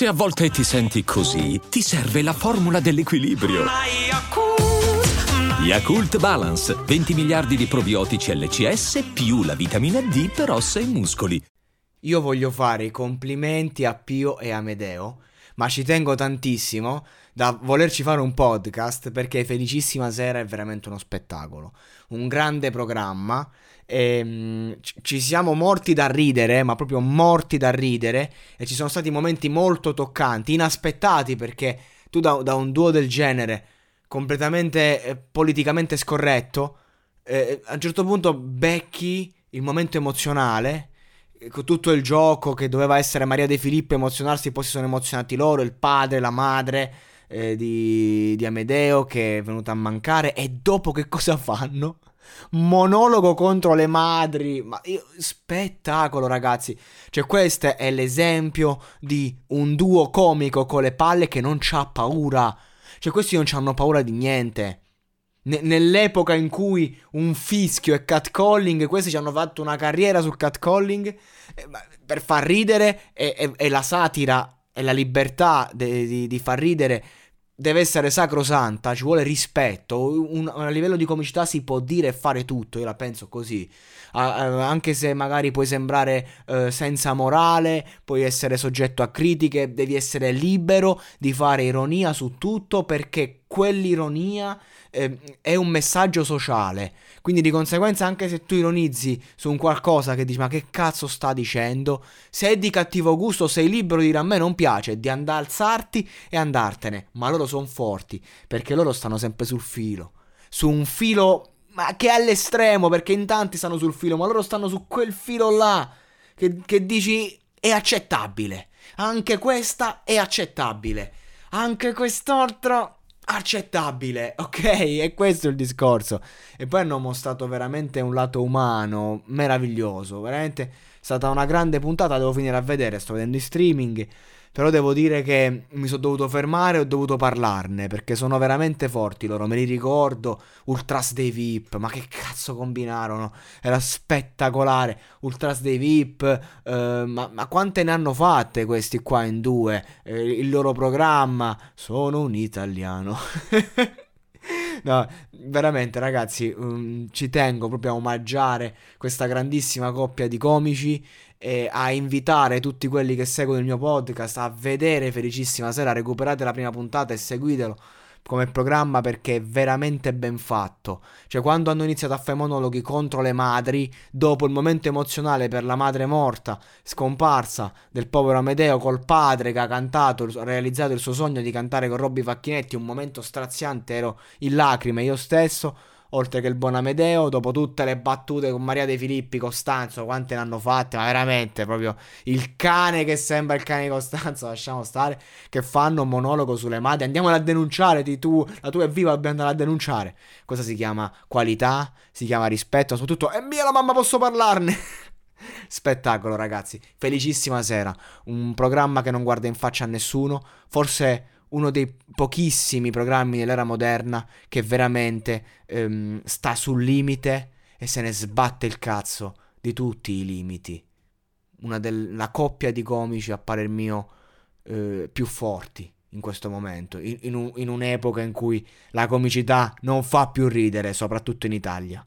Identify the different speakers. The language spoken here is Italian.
Speaker 1: Se a volte ti senti così, ti serve la formula dell'equilibrio. Yakult Balance, 20 miliardi di probiotici LCS più la vitamina D per ossa e muscoli.
Speaker 2: Io voglio fare i complimenti a Pio e Amedeo, ma ci tengo tantissimo da volerci fare un podcast perché Felicissima Sera è veramente uno spettacolo, un grande programma. E, ehm, ci siamo morti da ridere, ma proprio morti da ridere, e ci sono stati momenti molto toccanti, inaspettati perché tu da, da un duo del genere completamente eh, politicamente scorretto, eh, a un certo punto becchi il momento emozionale, tutto il gioco che doveva essere Maria De Filippo emozionarsi, poi si sono emozionati loro, il padre, la madre eh, di, di Amedeo che è venuta a mancare, e dopo che cosa fanno? monologo contro le madri. Ma io, spettacolo, ragazzi. Cioè, questo è l'esempio di un duo comico con le palle che non c'ha paura. Cioè, questi non hanno paura di niente. N- nell'epoca in cui un fischio e catcalling, questi ci hanno fatto una carriera sul catcalling eh, per far ridere e, e, e, la satira e la libertà de- di, di far ridere deve essere sacrosanta, ci vuole rispetto, un, a livello di comicità si può dire e fare tutto, io la penso così, a, a, anche se magari puoi sembrare uh, senza morale, puoi essere soggetto a critiche, devi essere libero di fare ironia su tutto perché quell'ironia eh, è un messaggio sociale. Quindi di conseguenza anche se tu ironizzi su un qualcosa che dici ma che cazzo sta dicendo, se è di cattivo gusto sei libero di dire a me non piace, di andare alzarti e andartene. Ma loro sono forti perché loro stanno sempre sul filo. Su un filo ma che è all'estremo perché in tanti stanno sul filo, ma loro stanno su quel filo là che, che dici è accettabile. Anche questa è accettabile. Anche quest'altro accettabile, ok? E questo è il discorso. E poi hanno mostrato veramente un lato umano meraviglioso. Veramente è stata una grande puntata. Devo finire a vedere. Sto vedendo in streaming. Però devo dire che mi sono dovuto fermare e ho dovuto parlarne perché sono veramente forti loro, me li ricordo. Ultras dei VIP, ma che cazzo combinarono? Era spettacolare. Ultras dei VIP, eh, ma, ma, quante ne hanno fatte questi qua in due? Eh, il loro programma. Sono un italiano. No, veramente ragazzi, um, ci tengo proprio a omaggiare questa grandissima coppia di comici e a invitare tutti quelli che seguono il mio podcast a vedere Felicissima Sera, recuperate la prima puntata e seguitelo come programma perché è veramente ben fatto. Cioè, quando hanno iniziato a fare monologhi contro le madri, dopo il momento emozionale per la madre morta, scomparsa del povero Amedeo col padre che ha cantato, realizzato il suo sogno di cantare con Robby Facchinetti, un momento straziante, ero in lacrime io stesso oltre che il buon Amedeo, dopo tutte le battute con Maria De Filippi, Costanzo, quante ne hanno fatte, ma veramente proprio il cane che sembra il cane di Costanzo, lasciamo stare, che fanno un monologo sulle madri, andiamola a denunciare, di tu, la tua è viva, dobbiamo andare a denunciare. Cosa si chiama? Qualità, si chiama rispetto, soprattutto è mia la mamma, posso parlarne. Spettacolo ragazzi, felicissima sera, un programma che non guarda in faccia a nessuno, forse uno dei pochissimi programmi dell'era moderna che veramente ehm, sta sul limite e se ne sbatte il cazzo di tutti i limiti. Una della coppia di comici, a parer mio, eh, più forti in questo momento, in, in, un, in un'epoca in cui la comicità non fa più ridere, soprattutto in Italia.